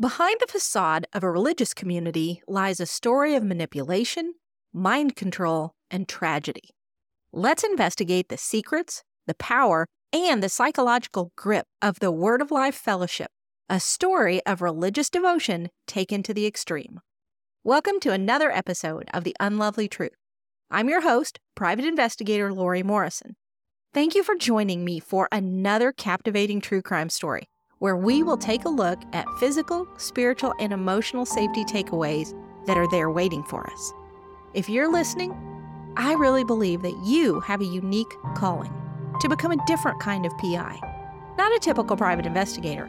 Behind the facade of a religious community lies a story of manipulation, mind control, and tragedy. Let's investigate the secrets, the power, and the psychological grip of the Word of Life Fellowship, a story of religious devotion taken to the extreme. Welcome to another episode of The Unlovely Truth. I'm your host, private investigator Lori Morrison. Thank you for joining me for another captivating true crime story where we will take a look at physical, spiritual, and emotional safety takeaways that are there waiting for us. If you're listening, I really believe that you have a unique calling to become a different kind of PI. Not a typical private investigator,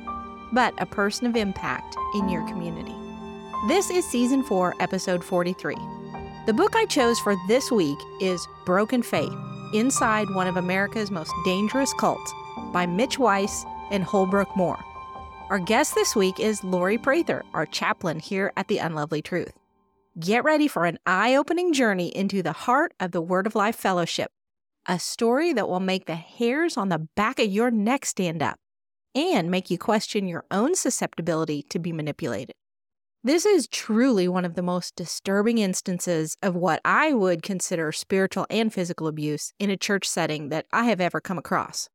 but a person of impact in your community. This is Season 4, Episode 43. The book I chose for this week is Broken Faith Inside One of America's Most Dangerous Cults by Mitch Weiss and Holbrook Mohr. Our guest this week is Lori Prather, our chaplain here at The Unlovely Truth. Get ready for an eye opening journey into the heart of the Word of Life Fellowship, a story that will make the hairs on the back of your neck stand up and make you question your own susceptibility to be manipulated. This is truly one of the most disturbing instances of what I would consider spiritual and physical abuse in a church setting that I have ever come across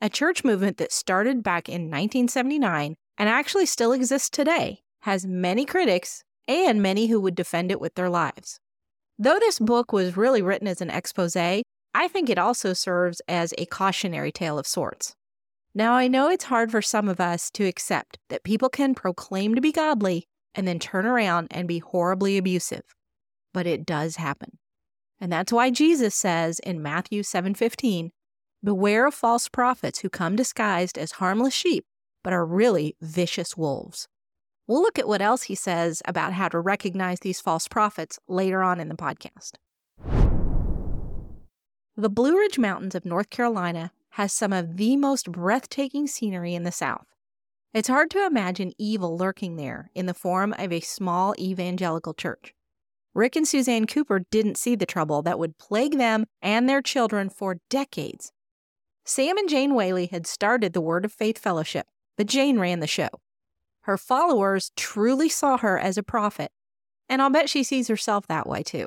a church movement that started back in 1979 and actually still exists today, has many critics and many who would defend it with their lives. Though this book was really written as an expose, I think it also serves as a cautionary tale of sorts. Now, I know it's hard for some of us to accept that people can proclaim to be godly and then turn around and be horribly abusive, but it does happen. And that's why Jesus says in Matthew 7:15, Beware of false prophets who come disguised as harmless sheep, but are really vicious wolves. We'll look at what else he says about how to recognize these false prophets later on in the podcast. The Blue Ridge Mountains of North Carolina has some of the most breathtaking scenery in the South. It's hard to imagine evil lurking there in the form of a small evangelical church. Rick and Suzanne Cooper didn't see the trouble that would plague them and their children for decades Sam and Jane Whaley had started the Word of Faith Fellowship, but Jane ran the show. Her followers truly saw her as a prophet, and I'll bet she sees herself that way too.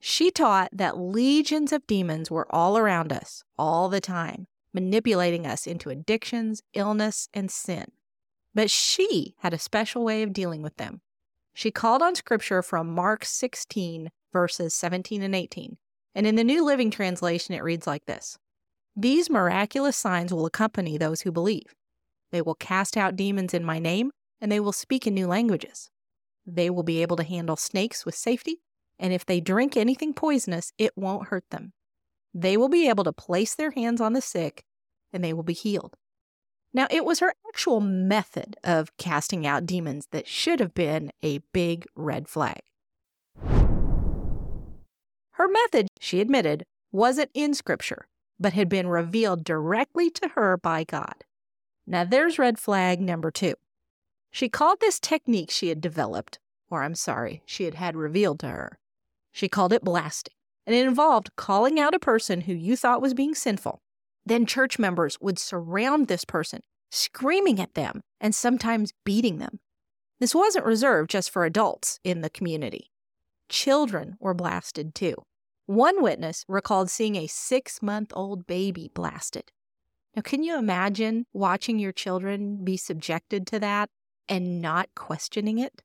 She taught that legions of demons were all around us, all the time, manipulating us into addictions, illness, and sin. But she had a special way of dealing with them. She called on scripture from Mark 16, verses 17 and 18. And in the New Living Translation, it reads like this these miraculous signs will accompany those who believe. They will cast out demons in my name, and they will speak in new languages. They will be able to handle snakes with safety, and if they drink anything poisonous, it won't hurt them. They will be able to place their hands on the sick, and they will be healed. Now, it was her actual method of casting out demons that should have been a big red flag. Her method, she admitted, wasn't in Scripture but had been revealed directly to her by God. Now there's red flag number two. She called this technique she had developed, or I'm sorry, she had had revealed to her. She called it blasting, and it involved calling out a person who you thought was being sinful. Then church members would surround this person, screaming at them and sometimes beating them. This wasn't reserved just for adults in the community. Children were blasted too. One witness recalled seeing a six month old baby blasted. Now, can you imagine watching your children be subjected to that and not questioning it?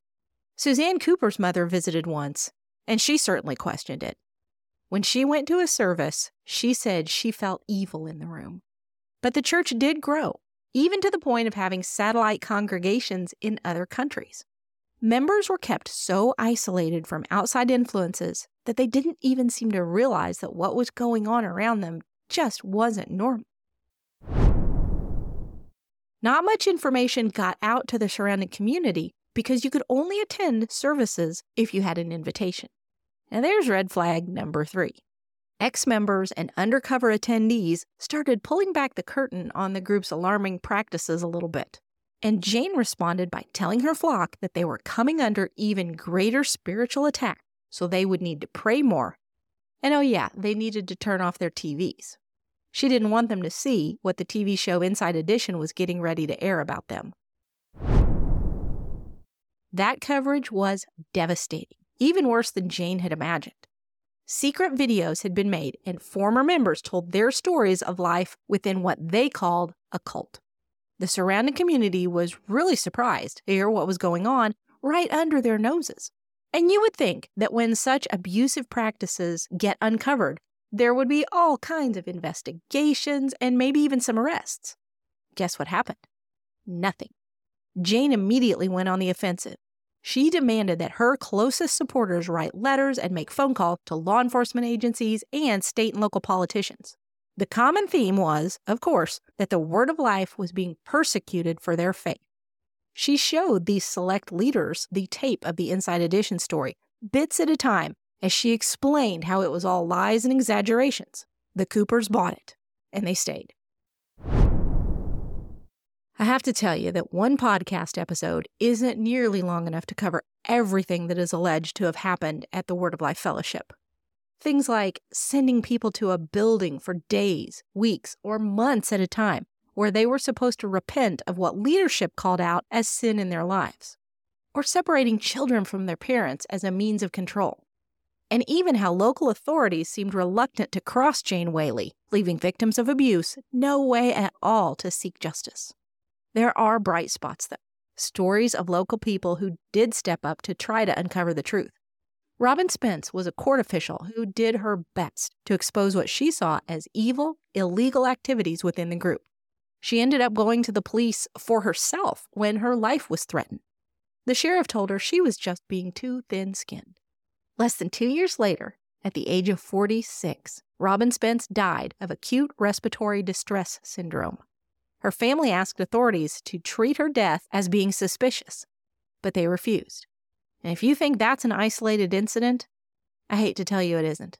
Suzanne Cooper's mother visited once, and she certainly questioned it. When she went to a service, she said she felt evil in the room. But the church did grow, even to the point of having satellite congregations in other countries. Members were kept so isolated from outside influences that they didn't even seem to realize that what was going on around them just wasn't normal. Not much information got out to the surrounding community because you could only attend services if you had an invitation. Now, there's red flag number three. Ex members and undercover attendees started pulling back the curtain on the group's alarming practices a little bit. And Jane responded by telling her flock that they were coming under even greater spiritual attack, so they would need to pray more. And oh, yeah, they needed to turn off their TVs. She didn't want them to see what the TV show Inside Edition was getting ready to air about them. That coverage was devastating, even worse than Jane had imagined. Secret videos had been made, and former members told their stories of life within what they called a cult. The surrounding community was really surprised to hear what was going on right under their noses. And you would think that when such abusive practices get uncovered, there would be all kinds of investigations and maybe even some arrests. Guess what happened? Nothing. Jane immediately went on the offensive. She demanded that her closest supporters write letters and make phone calls to law enforcement agencies and state and local politicians. The common theme was, of course, that the Word of Life was being persecuted for their faith. She showed these select leaders the tape of the Inside Edition story, bits at a time, as she explained how it was all lies and exaggerations. The Coopers bought it, and they stayed. I have to tell you that one podcast episode isn't nearly long enough to cover everything that is alleged to have happened at the Word of Life Fellowship. Things like sending people to a building for days, weeks, or months at a time, where they were supposed to repent of what leadership called out as sin in their lives, or separating children from their parents as a means of control, and even how local authorities seemed reluctant to cross Jane Whaley, leaving victims of abuse no way at all to seek justice. There are bright spots, though stories of local people who did step up to try to uncover the truth. Robin Spence was a court official who did her best to expose what she saw as evil, illegal activities within the group. She ended up going to the police for herself when her life was threatened. The sheriff told her she was just being too thin skinned. Less than two years later, at the age of 46, Robin Spence died of acute respiratory distress syndrome. Her family asked authorities to treat her death as being suspicious, but they refused. And if you think that's an isolated incident, I hate to tell you it isn't.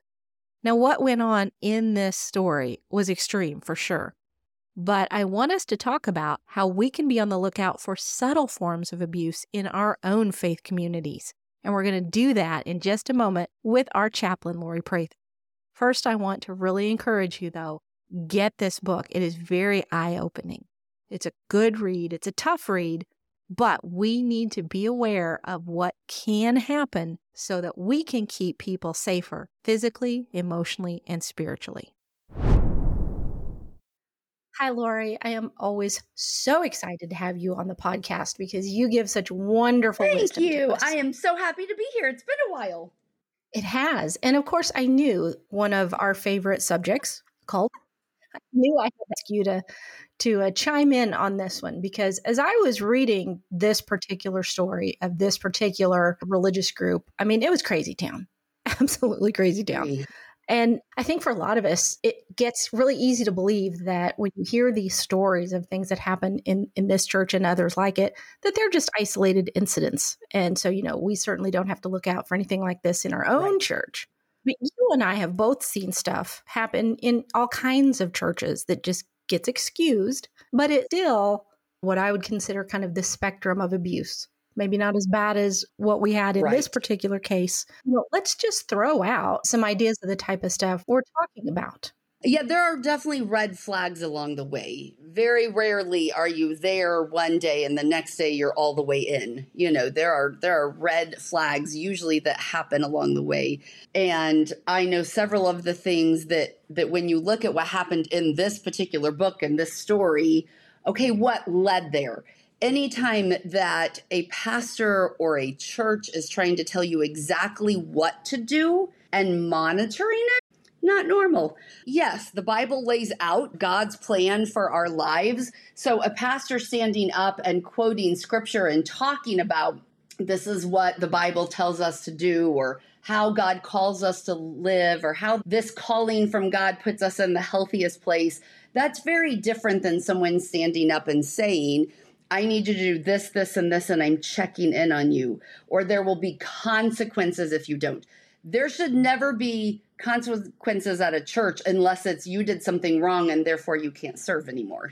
Now, what went on in this story was extreme for sure. But I want us to talk about how we can be on the lookout for subtle forms of abuse in our own faith communities. And we're going to do that in just a moment with our chaplain, Lori Prather. First, I want to really encourage you, though, get this book. It is very eye opening. It's a good read, it's a tough read, but we need to be aware of what can happen so that we can keep people safer physically, emotionally, and spiritually. Hi, Lori. I am always so excited to have you on the podcast because you give such wonderful Thank wisdom. you. I am so happy to be here. It's been a while. It has. And of course, I knew one of our favorite subjects, called I knew I had to ask you to to uh, chime in on this one because as I was reading this particular story of this particular religious group, I mean, it was crazy town, absolutely crazy town. And I think for a lot of us, it gets really easy to believe that when you hear these stories of things that happen in, in this church and others like it, that they're just isolated incidents. And so, you know, we certainly don't have to look out for anything like this in our own right. church. But you and I have both seen stuff happen in all kinds of churches that just gets excused, but it's still what I would consider kind of the spectrum of abuse. Maybe not as bad as what we had in right. this particular case. You know, let's just throw out some ideas of the type of stuff we're talking about. Yeah, there are definitely red flags along the way. Very rarely are you there one day and the next day you're all the way in. You know, there are there are red flags usually that happen along the way. And I know several of the things that that when you look at what happened in this particular book and this story, okay, what led there? Anytime that a pastor or a church is trying to tell you exactly what to do and monitoring it not normal. Yes, the Bible lays out God's plan for our lives. So a pastor standing up and quoting scripture and talking about this is what the Bible tells us to do, or how God calls us to live, or how this calling from God puts us in the healthiest place, that's very different than someone standing up and saying, I need you to do this, this, and this, and I'm checking in on you, or there will be consequences if you don't. There should never be consequences at a church unless it's you did something wrong and therefore you can't serve anymore.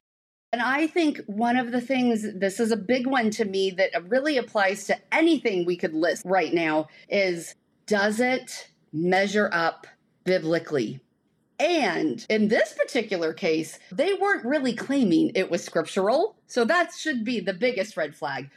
And I think one of the things, this is a big one to me that really applies to anything we could list right now, is does it measure up biblically? And in this particular case, they weren't really claiming it was scriptural. So that should be the biggest red flag.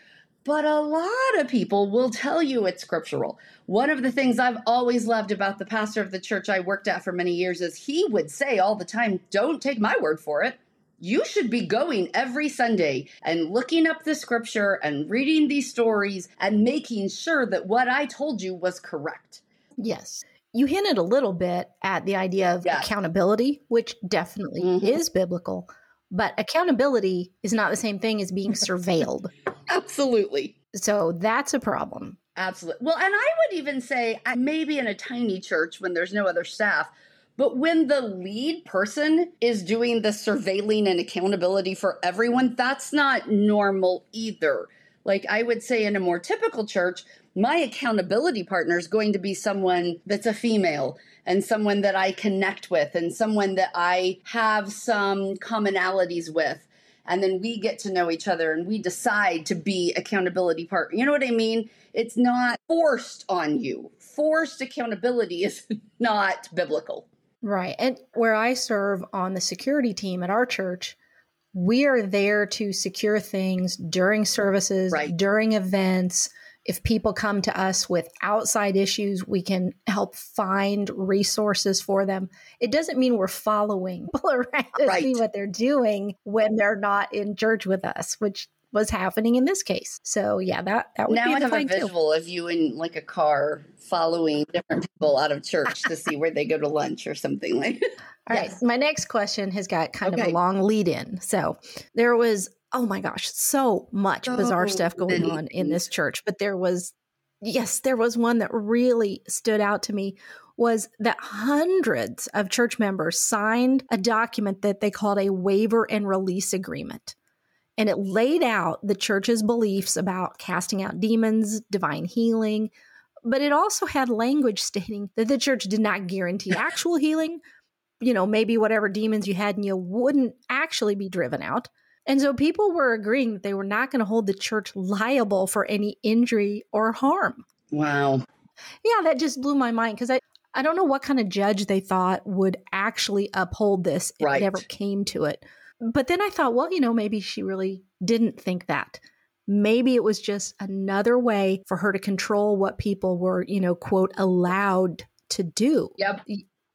But a lot of people will tell you it's scriptural. One of the things I've always loved about the pastor of the church I worked at for many years is he would say all the time, Don't take my word for it. You should be going every Sunday and looking up the scripture and reading these stories and making sure that what I told you was correct. Yes. You hinted a little bit at the idea of yes. accountability, which definitely mm-hmm. is biblical. But accountability is not the same thing as being surveilled. Absolutely. So that's a problem. Absolutely. Well, and I would even say maybe in a tiny church when there's no other staff, but when the lead person is doing the surveilling and accountability for everyone, that's not normal either. Like I would say in a more typical church, my accountability partner is going to be someone that's a female and someone that I connect with and someone that I have some commonalities with. And then we get to know each other and we decide to be accountability partner. You know what I mean? It's not forced on you. Forced accountability is not biblical. Right. And where I serve on the security team at our church, we are there to secure things during services, right. during events, if people come to us with outside issues, we can help find resources for them. It doesn't mean we're following people around to right. see what they're doing when they're not in church with us, which was happening in this case. So yeah, that that would now be I have a visual too. of you in like a car following different people out of church to see where they go to lunch or something like. All yes. right, my next question has got kind okay. of a long lead in. So there was oh my gosh, so much bizarre stuff going on in this church. But there was, yes, there was one that really stood out to me was that hundreds of church members signed a document that they called a waiver and release agreement. And it laid out the church's beliefs about casting out demons, divine healing, but it also had language stating that the church did not guarantee actual healing. You know, maybe whatever demons you had in you wouldn't actually be driven out. And so people were agreeing that they were not going to hold the church liable for any injury or harm. Wow. Yeah, that just blew my mind because I, I don't know what kind of judge they thought would actually uphold this if right. it ever came to it. But then I thought, well, you know, maybe she really didn't think that. Maybe it was just another way for her to control what people were, you know, quote, allowed to do. Yep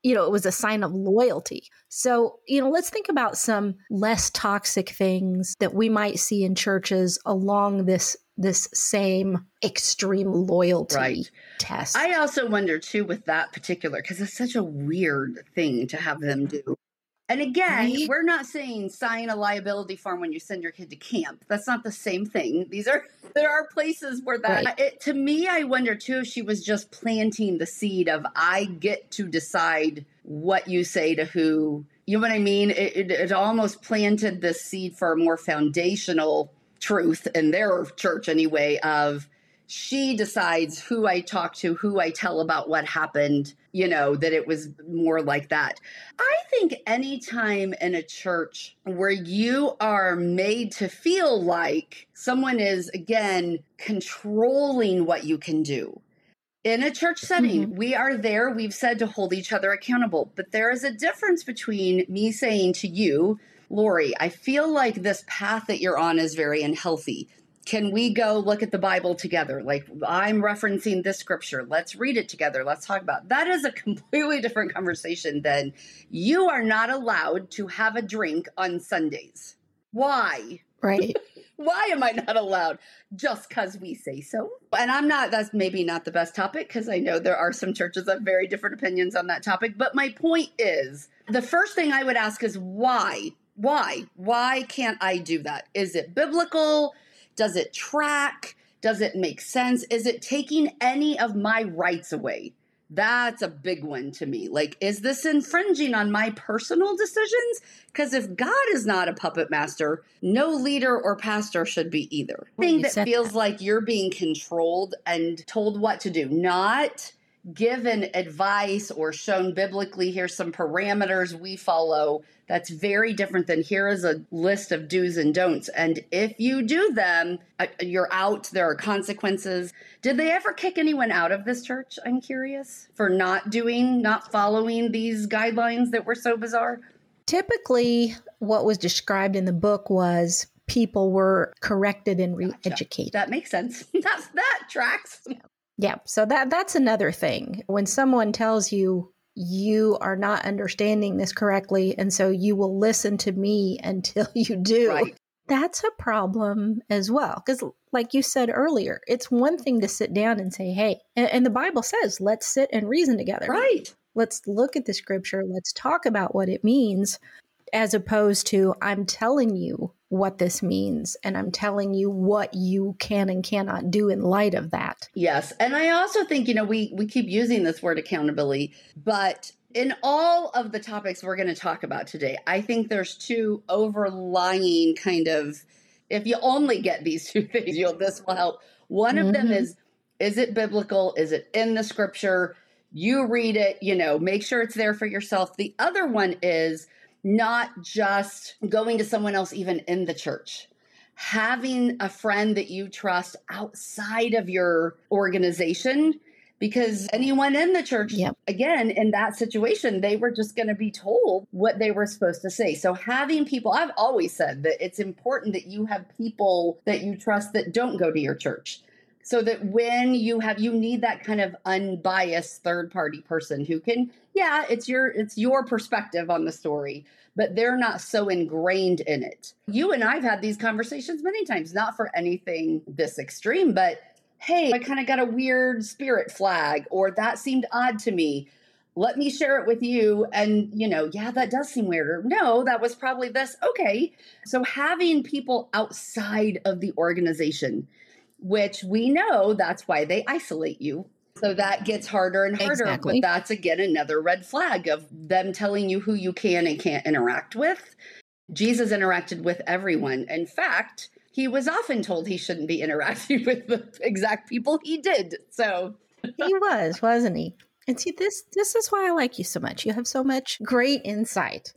you know, it was a sign of loyalty. So, you know, let's think about some less toxic things that we might see in churches along this this same extreme loyalty right. test. I also wonder too with that particular because it's such a weird thing to have them do. And again, right? we're not saying sign a liability form when you send your kid to camp. That's not the same thing. These are there are places where that right. it, to me I wonder too if she was just planting the seed of I get to decide what you say to who. You know what I mean? It, it, it almost planted the seed for a more foundational truth in their church anyway of she decides who I talk to, who I tell about what happened, you know, that it was more like that. I think anytime in a church where you are made to feel like someone is, again, controlling what you can do. In a church setting, mm-hmm. we are there, we've said to hold each other accountable, but there is a difference between me saying to you, Lori, I feel like this path that you're on is very unhealthy can we go look at the Bible together? Like I'm referencing this scripture. Let's read it together. Let's talk about. It. That is a completely different conversation than you are not allowed to have a drink on Sundays. Why? Right. Why am I not allowed? Just because we say so. And I'm not, that's maybe not the best topic because I know there are some churches that have very different opinions on that topic. But my point is the first thing I would ask is why? Why? Why can't I do that? Is it biblical? Does it track? Does it make sense? Is it taking any of my rights away? That's a big one to me. Like, is this infringing on my personal decisions? Because if God is not a puppet master, no leader or pastor should be either. Thing that feels that. like you're being controlled and told what to do, not given advice or shown biblically here's some parameters we follow that's very different than here is a list of do's and don'ts and if you do them uh, you're out there are consequences did they ever kick anyone out of this church i'm curious for not doing not following these guidelines that were so bizarre typically what was described in the book was people were corrected and re-educated. Gotcha. That makes sense. That's that tracks. Yeah. So that that's another thing. When someone tells you you are not understanding this correctly and so you will listen to me until you do. Right. That's a problem as well because like you said earlier, it's one thing to sit down and say, "Hey," and, and the Bible says, "Let's sit and reason together." Right. Let's look at the scripture, let's talk about what it means as opposed to I'm telling you what this means and I'm telling you what you can and cannot do in light of that. Yes. And I also think, you know, we we keep using this word accountability, but in all of the topics we're going to talk about today, I think there's two overlying kind of if you only get these two things, you'll this will help. One mm-hmm. of them mm-hmm. is is it biblical? Is it in the scripture? You read it, you know, make sure it's there for yourself. The other one is not just going to someone else, even in the church. Having a friend that you trust outside of your organization because anyone in the church yep. again in that situation they were just going to be told what they were supposed to say so having people i've always said that it's important that you have people that you trust that don't go to your church so that when you have you need that kind of unbiased third party person who can yeah it's your it's your perspective on the story but they're not so ingrained in it. You and i've had these conversations many times not for anything this extreme but hey i kind of got a weird spirit flag or that seemed odd to me. Let me share it with you and you know yeah that does seem weird or no that was probably this. Okay. So having people outside of the organization which we know that's why they isolate you. So that gets harder and harder. Exactly. But that's again another red flag of them telling you who you can and can't interact with. Jesus interacted with everyone. In fact, he was often told he shouldn't be interacting with the exact people he did. So he was, wasn't he? And see this this is why I like you so much. You have so much great insight.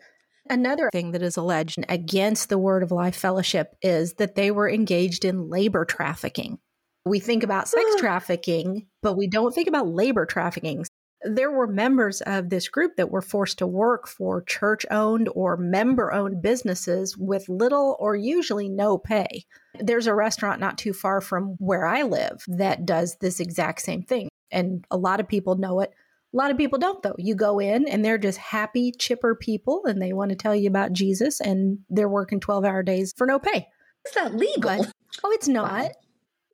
Another thing that is alleged against the Word of Life Fellowship is that they were engaged in labor trafficking. We think about sex ah. trafficking, but we don't think about labor trafficking. There were members of this group that were forced to work for church owned or member owned businesses with little or usually no pay. There's a restaurant not too far from where I live that does this exact same thing. And a lot of people know it. A lot of people don't, though. You go in and they're just happy, chipper people and they want to tell you about Jesus and they're working 12 hour days for no pay. Is that legal? But, oh, it's not.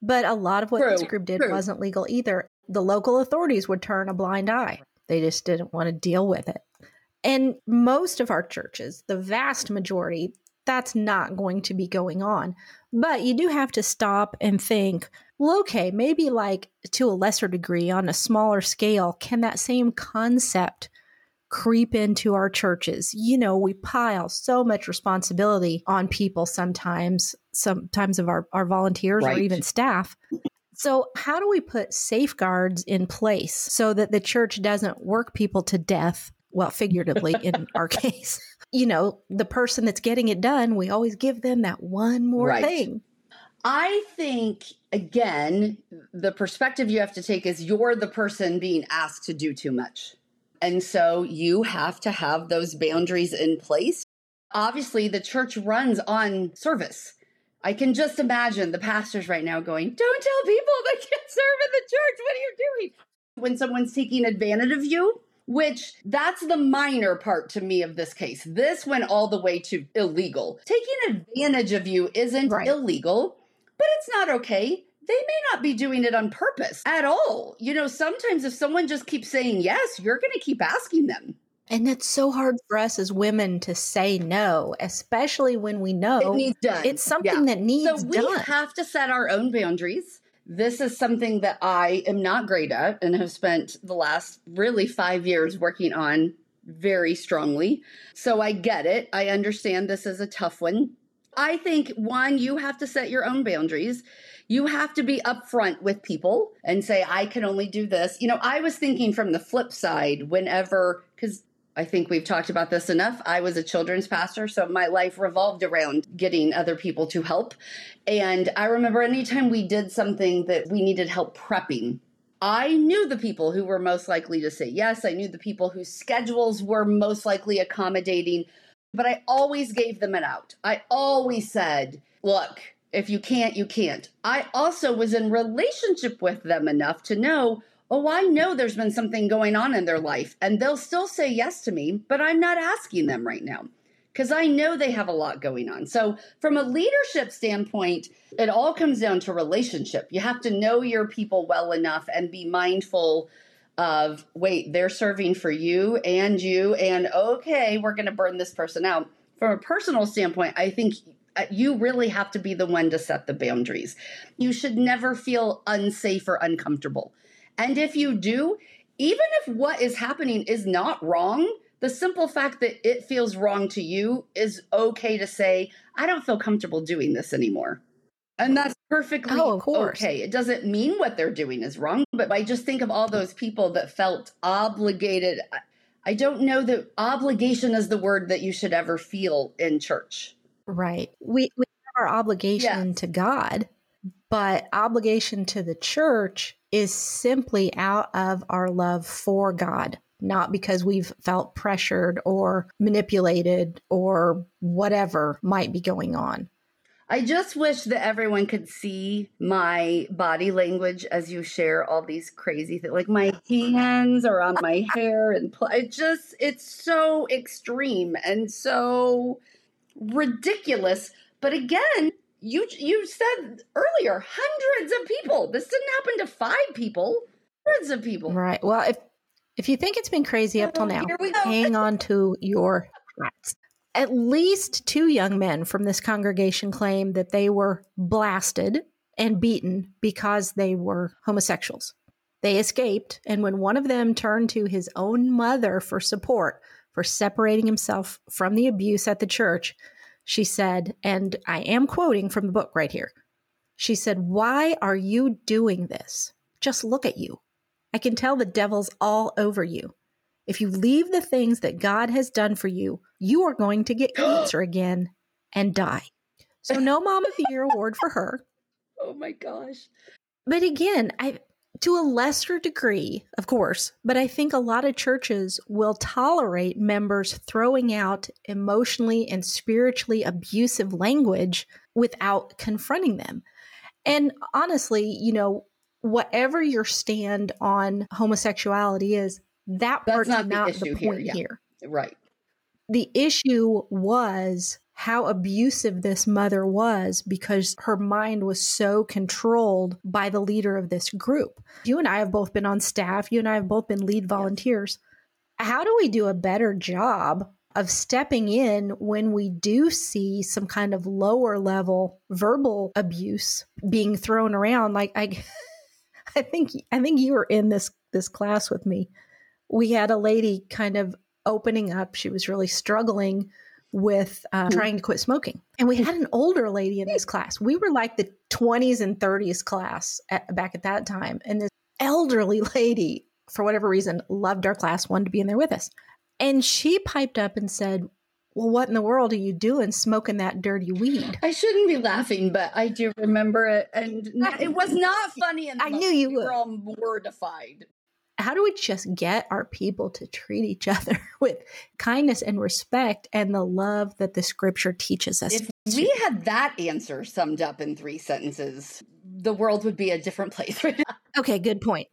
But a lot of what True. this group did True. wasn't legal either. The local authorities would turn a blind eye, they just didn't want to deal with it. And most of our churches, the vast majority, that's not going to be going on. But you do have to stop and think well, okay, maybe like to a lesser degree on a smaller scale, can that same concept creep into our churches? You know, we pile so much responsibility on people sometimes, sometimes of our, our volunteers right. or even staff. So, how do we put safeguards in place so that the church doesn't work people to death? Well, figuratively in our case, you know, the person that's getting it done, we always give them that one more right. thing. I think, again, the perspective you have to take is you're the person being asked to do too much. And so you have to have those boundaries in place. Obviously, the church runs on service. I can just imagine the pastors right now going, Don't tell people they can't serve in the church. What are you doing? When someone's taking advantage of you, which that's the minor part to me of this case. This went all the way to illegal. Taking advantage of you isn't right. illegal but it's not okay. They may not be doing it on purpose at all. You know, sometimes if someone just keeps saying yes, you're going to keep asking them. And it's so hard for us as women to say no, especially when we know it needs done. it's something yeah. that needs done. so we done. have to set our own boundaries. This is something that I am not great at and have spent the last really five years working on very strongly. So I get it. I understand this is a tough one. I think one, you have to set your own boundaries. You have to be upfront with people and say, I can only do this. You know, I was thinking from the flip side whenever, because I think we've talked about this enough. I was a children's pastor, so my life revolved around getting other people to help. And I remember anytime we did something that we needed help prepping, I knew the people who were most likely to say yes. I knew the people whose schedules were most likely accommodating but I always gave them an out. I always said, look, if you can't, you can't. I also was in relationship with them enough to know, oh, I know there's been something going on in their life and they'll still say yes to me, but I'm not asking them right now because I know they have a lot going on. So, from a leadership standpoint, it all comes down to relationship. You have to know your people well enough and be mindful of wait, they're serving for you and you, and okay, we're going to burn this person out. From a personal standpoint, I think uh, you really have to be the one to set the boundaries. You should never feel unsafe or uncomfortable. And if you do, even if what is happening is not wrong, the simple fact that it feels wrong to you is okay to say, I don't feel comfortable doing this anymore. And that's perfectly oh, okay. It doesn't mean what they're doing is wrong, but I just think of all those people that felt obligated. I don't know that obligation is the word that you should ever feel in church. Right. We, we have our obligation yes. to God, but obligation to the church is simply out of our love for God not because we've felt pressured or manipulated or whatever might be going on. I just wish that everyone could see my body language as you share all these crazy things. Like my hands are on my hair, and pl- it just, it's so extreme and so ridiculous. But again, you you said earlier, hundreds of people. This didn't happen to five people, hundreds of people. Right. Well, if if you think it's been crazy up till oh, now, hang on to your hats. At least two young men from this congregation claim that they were blasted and beaten because they were homosexuals. They escaped, and when one of them turned to his own mother for support for separating himself from the abuse at the church, she said, and I am quoting from the book right here. She said, Why are you doing this? Just look at you. I can tell the devil's all over you. If you leave the things that God has done for you, you are going to get cancer again and die. So no mom of the year award for her. Oh my gosh. But again, I to a lesser degree, of course, but I think a lot of churches will tolerate members throwing out emotionally and spiritually abusive language without confronting them. And honestly, you know, whatever your stand on homosexuality is, that That's part's not, not the, the, point here. Yeah. here. Right. The issue was how abusive this mother was because her mind was so controlled by the leader of this group. You and I have both been on staff, you and I have both been lead volunteers. How do we do a better job of stepping in when we do see some kind of lower level verbal abuse being thrown around? Like, I. I think I think you were in this this class with me. We had a lady kind of opening up. She was really struggling with mm-hmm. trying to quit smoking, and we had an older lady in this class. We were like the twenties and thirties class at, back at that time, and this elderly lady, for whatever reason, loved our class, wanted to be in there with us, and she piped up and said, well, what in the world are you doing smoking that dirty weed? I shouldn't be laughing, but I do remember it. And it was not funny. I knew you we were all mortified. How do we just get our people to treat each other with kindness and respect and the love that the scripture teaches us? If we had that answer summed up in three sentences, the world would be a different place right now. Okay, good point.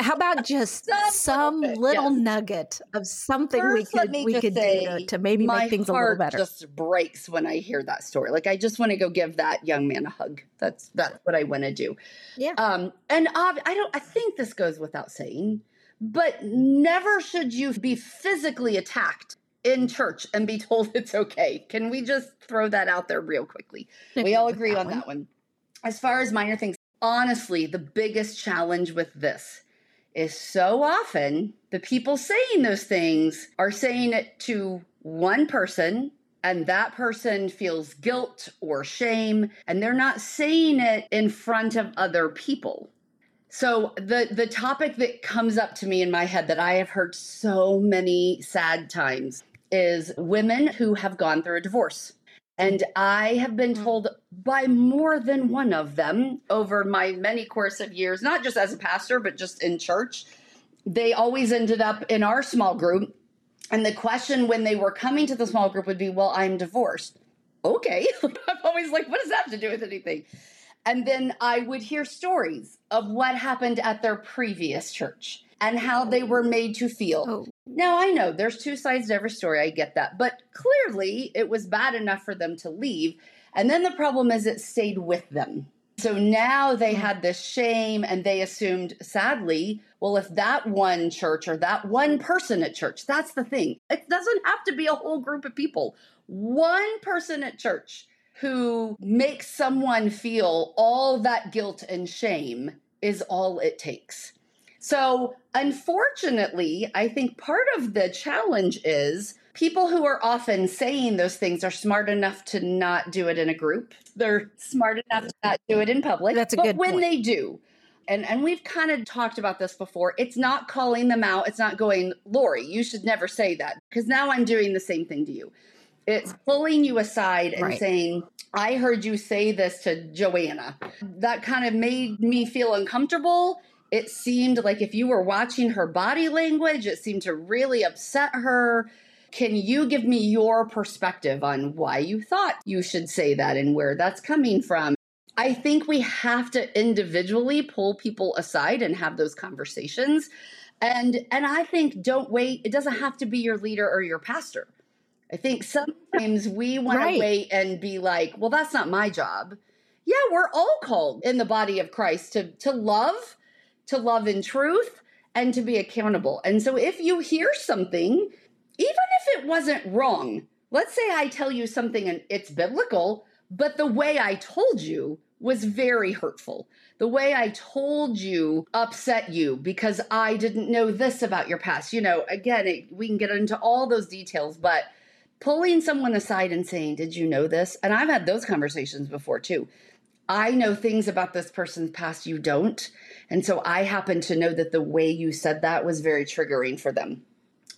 How about just some, some little, little yes. nugget of something First, we could we could say, do to, maybe make things a little better? Just breaks when I hear that story. Like I just want to go give that young man a hug. That's that's what I want to do. Yeah. Um. And I don't. I think this goes without saying, but never should you be physically attacked in church and be told it's okay. Can we just throw that out there real quickly? We all agree on that one. As far as minor things, honestly, the biggest challenge with this is so often the people saying those things are saying it to one person and that person feels guilt or shame and they're not saying it in front of other people. So the the topic that comes up to me in my head that I have heard so many sad times is women who have gone through a divorce. And I have been mm. told by more than one of them over my many course of years, not just as a pastor, but just in church. They always ended up in our small group. And the question when they were coming to the small group would be, Well, I'm divorced. okay. I'm always like, what does that have to do with anything? And then I would hear stories of what happened at their previous church and how they were made to feel. Oh. Now, I know there's two sides to every story. I get that. But clearly, it was bad enough for them to leave. And then the problem is it stayed with them. So now they mm. had this shame and they assumed, sadly, well, if that one church or that one person at church, that's the thing. It doesn't have to be a whole group of people. One person at church who makes someone feel all that guilt and shame is all it takes. So, unfortunately, I think part of the challenge is people who are often saying those things are smart enough to not do it in a group. They're smart enough to not do it in public. That's a but good when point. they do, and and we've kind of talked about this before. It's not calling them out. It's not going, Lori, you should never say that because now I'm doing the same thing to you. It's pulling you aside and right. saying, I heard you say this to Joanna. That kind of made me feel uncomfortable. It seemed like if you were watching her body language, it seemed to really upset her. Can you give me your perspective on why you thought you should say that and where that's coming from? I think we have to individually pull people aside and have those conversations. And and I think don't wait. It doesn't have to be your leader or your pastor. I think sometimes we want right. to wait and be like, well, that's not my job. Yeah, we're all called in the body of Christ to to love, to love in truth, and to be accountable. And so if you hear something, even if it wasn't wrong, let's say I tell you something and it's biblical, but the way I told you was very hurtful. The way I told you upset you because I didn't know this about your past. You know, again, it, we can get into all those details, but pulling someone aside and saying, Did you know this? And I've had those conversations before too. I know things about this person's past you don't. And so I happen to know that the way you said that was very triggering for them.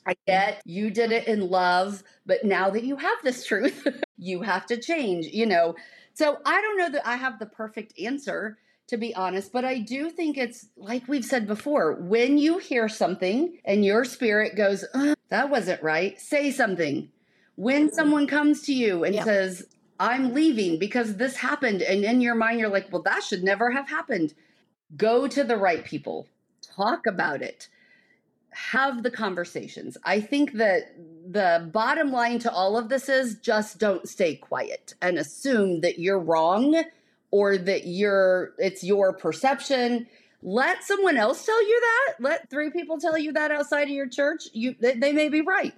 I mm-hmm. get you did it in love, but now that you have this truth, you have to change, you know. So I don't know that I have the perfect answer, to be honest, but I do think it's like we've said before when you hear something and your spirit goes, uh, that wasn't right, say something when mm-hmm. someone comes to you and says, I'm leaving because this happened, and in your mind, you're like, well, that should never have happened. Go to the right people, talk about it, have the conversations. I think that the bottom line to all of this is just don't stay quiet and assume that you're wrong or that you're it's your perception. Let someone else tell you that. Let three people tell you that outside of your church. You they, they may be right.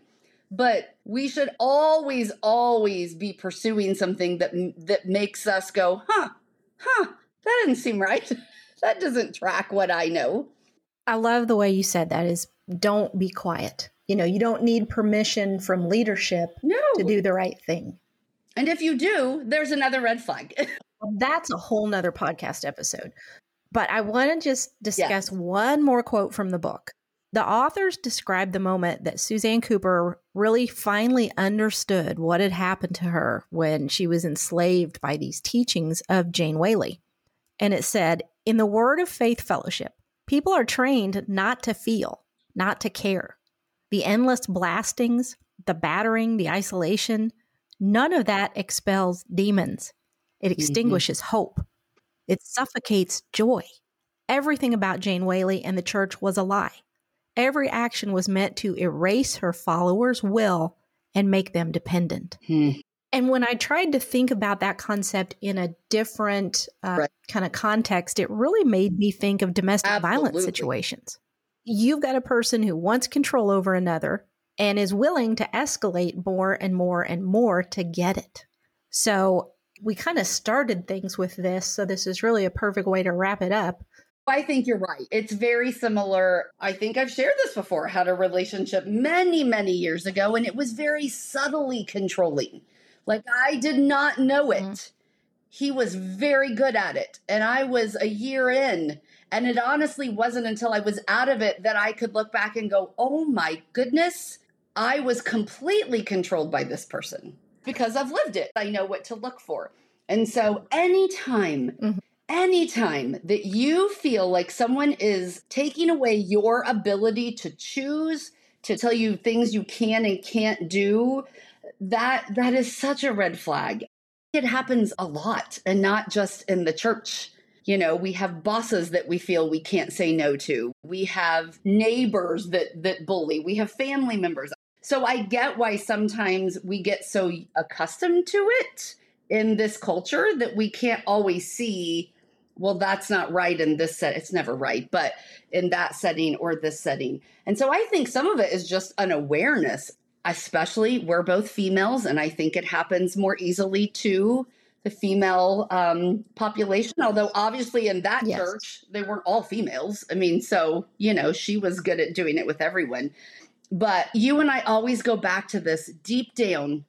But we should always always be pursuing something that that makes us go huh huh that didn't seem right. That doesn't track what i know. I love the way you said that is don't be quiet. You know you don't need permission from leadership no. to do the right thing. And if you do there's another red flag. That's a whole nother podcast episode. But i want to just discuss one more quote from the book the authors describe the moment that Suzanne Cooper really finally understood what had happened to her when she was enslaved by these teachings of Jane Whaley. And it said, In the Word of Faith Fellowship, people are trained not to feel, not to care. The endless blastings, the battering, the isolation, none of that expels demons. It mm-hmm. extinguishes mm-hmm. hope. It suffocates joy. Everything about Jane Whaley and the church was a lie. Every action was meant to erase her followers' will and make them dependent. Hmm. And when I tried to think about that concept in a different uh, right. kind of context, it really made me think of domestic Absolutely. violence situations. You've got a person who wants control over another and is willing to escalate more and more and more to get it. So we kind of started things with this. So this is really a perfect way to wrap it up. I think you're right. It's very similar. I think I've shared this before. I had a relationship many, many years ago, and it was very subtly controlling. Like I did not know mm-hmm. it. Mm. He was very good at it. And I was a year in. And it honestly wasn't until I was out of it that I could look back and go, oh my goodness, I was completely controlled by this person because I've lived it. I know what to look for. And so anytime mm-hmm anytime that you feel like someone is taking away your ability to choose to tell you things you can and can't do that that is such a red flag It happens a lot and not just in the church. You know, we have bosses that we feel we can't say no to. We have neighbors that that bully. We have family members. So I get why sometimes we get so accustomed to it in this culture that we can't always see well that's not right in this set it's never right but in that setting or this setting. And so i think some of it is just an awareness especially we're both females and i think it happens more easily to the female um, population although obviously in that yes. church they weren't all females. I mean so you know she was good at doing it with everyone. But you and i always go back to this deep down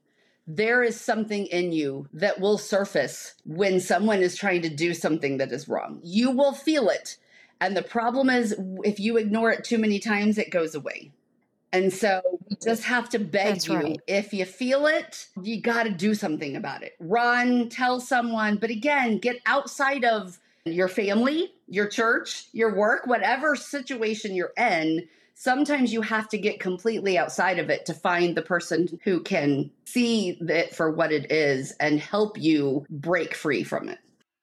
there is something in you that will surface when someone is trying to do something that is wrong. You will feel it. And the problem is, if you ignore it too many times, it goes away. And so we just have to beg That's you right. if you feel it, you got to do something about it. Run, tell someone. But again, get outside of your family, your church, your work, whatever situation you're in sometimes you have to get completely outside of it to find the person who can see it for what it is and help you break free from it.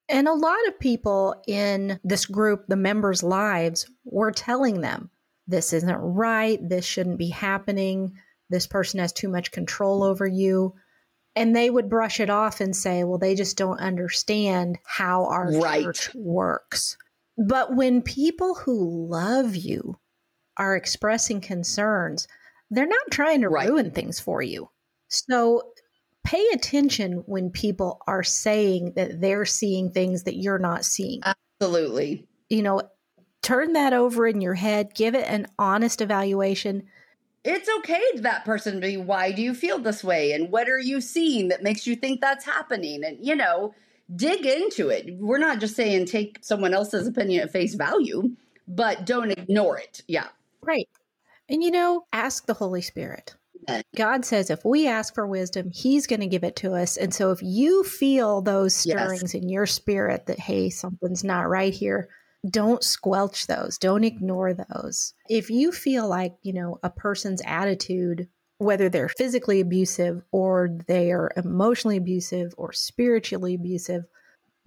And a lot of people in this group, the members' lives, were telling them this isn't right, this shouldn't be happening, this person has too much control over you. And they would brush it off and say, well, they just don't understand how our right. church works. But when people who love you are expressing concerns, they're not trying to right. ruin things for you. So pay attention when people are saying that they're seeing things that you're not seeing. Absolutely. You know, turn that over in your head, give it an honest evaluation. It's okay to that person to be, why do you feel this way? And what are you seeing that makes you think that's happening? And, you know, dig into it. We're not just saying take someone else's opinion at face value, but don't ignore it. Yeah. Right. And you know, ask the Holy Spirit. God says if we ask for wisdom, He's going to give it to us. And so if you feel those stirrings yes. in your spirit that, hey, something's not right here, don't squelch those. Don't ignore those. If you feel like, you know, a person's attitude, whether they're physically abusive or they are emotionally abusive or spiritually abusive,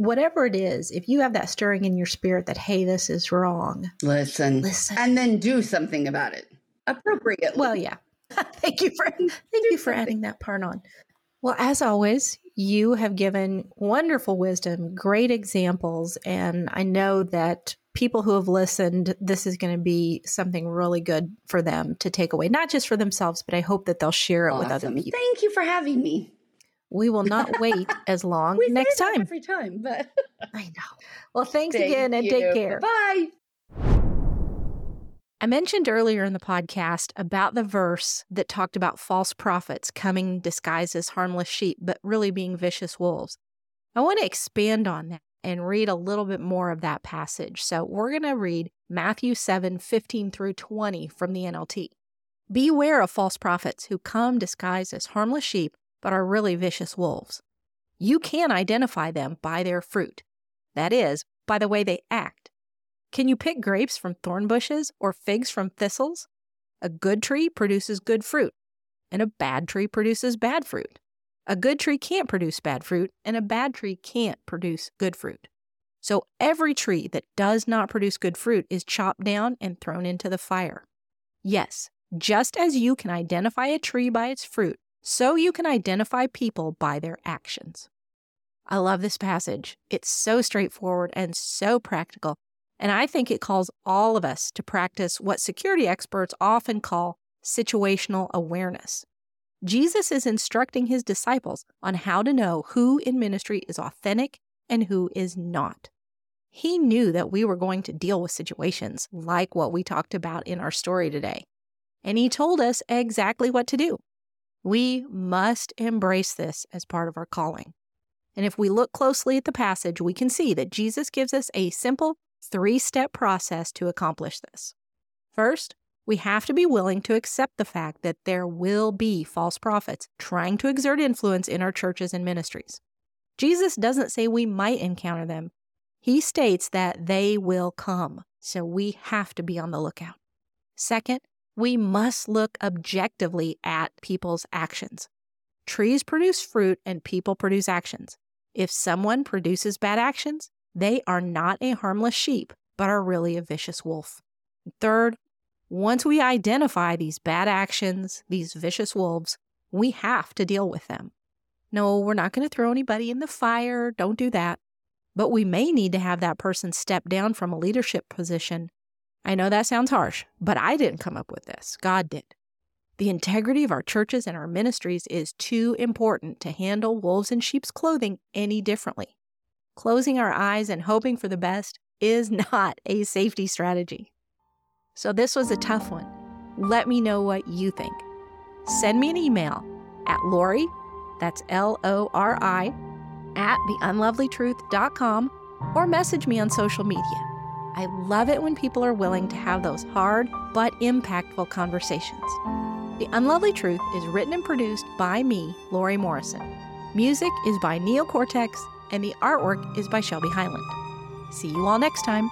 whatever it is, if you have that stirring in your spirit that, hey, this is wrong, listen, listen, and then do something about it appropriately. Well, yeah. thank you for thank you for adding that part on. Well, as always, you have given wonderful wisdom, great examples, and I know that people who have listened, this is going to be something really good for them to take away, not just for themselves, but I hope that they'll share it awesome. with other people. Thank you for having me. We will not wait as long next time. Every time, but I know. Well, thanks Thank again and you. take care. Bye. I mentioned earlier in the podcast about the verse that talked about false prophets coming disguised as harmless sheep, but really being vicious wolves. I want to expand on that and read a little bit more of that passage. So we're going to read Matthew 7 15 through 20 from the NLT. Beware of false prophets who come disguised as harmless sheep but are really vicious wolves. You can identify them by their fruit, that is, by the way they act. Can you pick grapes from thorn bushes or figs from thistles? A good tree produces good fruit, and a bad tree produces bad fruit. A good tree can't produce bad fruit, and a bad tree can't produce good fruit. So every tree that does not produce good fruit is chopped down and thrown into the fire. Yes, just as you can identify a tree by its fruit, so you can identify people by their actions. I love this passage. It's so straightforward and so practical, and I think it calls all of us to practice what security experts often call situational awareness. Jesus is instructing his disciples on how to know who in ministry is authentic and who is not. He knew that we were going to deal with situations like what we talked about in our story today, and he told us exactly what to do. We must embrace this as part of our calling. And if we look closely at the passage, we can see that Jesus gives us a simple three step process to accomplish this. First, we have to be willing to accept the fact that there will be false prophets trying to exert influence in our churches and ministries. Jesus doesn't say we might encounter them, he states that they will come, so we have to be on the lookout. Second, we must look objectively at people's actions. Trees produce fruit and people produce actions. If someone produces bad actions, they are not a harmless sheep, but are really a vicious wolf. Third, once we identify these bad actions, these vicious wolves, we have to deal with them. No, we're not going to throw anybody in the fire. Don't do that. But we may need to have that person step down from a leadership position. I know that sounds harsh, but I didn't come up with this. God did. The integrity of our churches and our ministries is too important to handle wolves in sheep's clothing any differently. Closing our eyes and hoping for the best is not a safety strategy. So, this was a tough one. Let me know what you think. Send me an email at Lori, that's L O R I, at theunlovelytruth.com, or message me on social media. I love it when people are willing to have those hard but impactful conversations. The Unlovely Truth is written and produced by me, Lori Morrison. Music is by Neil Cortex, and the artwork is by Shelby Highland. See you all next time.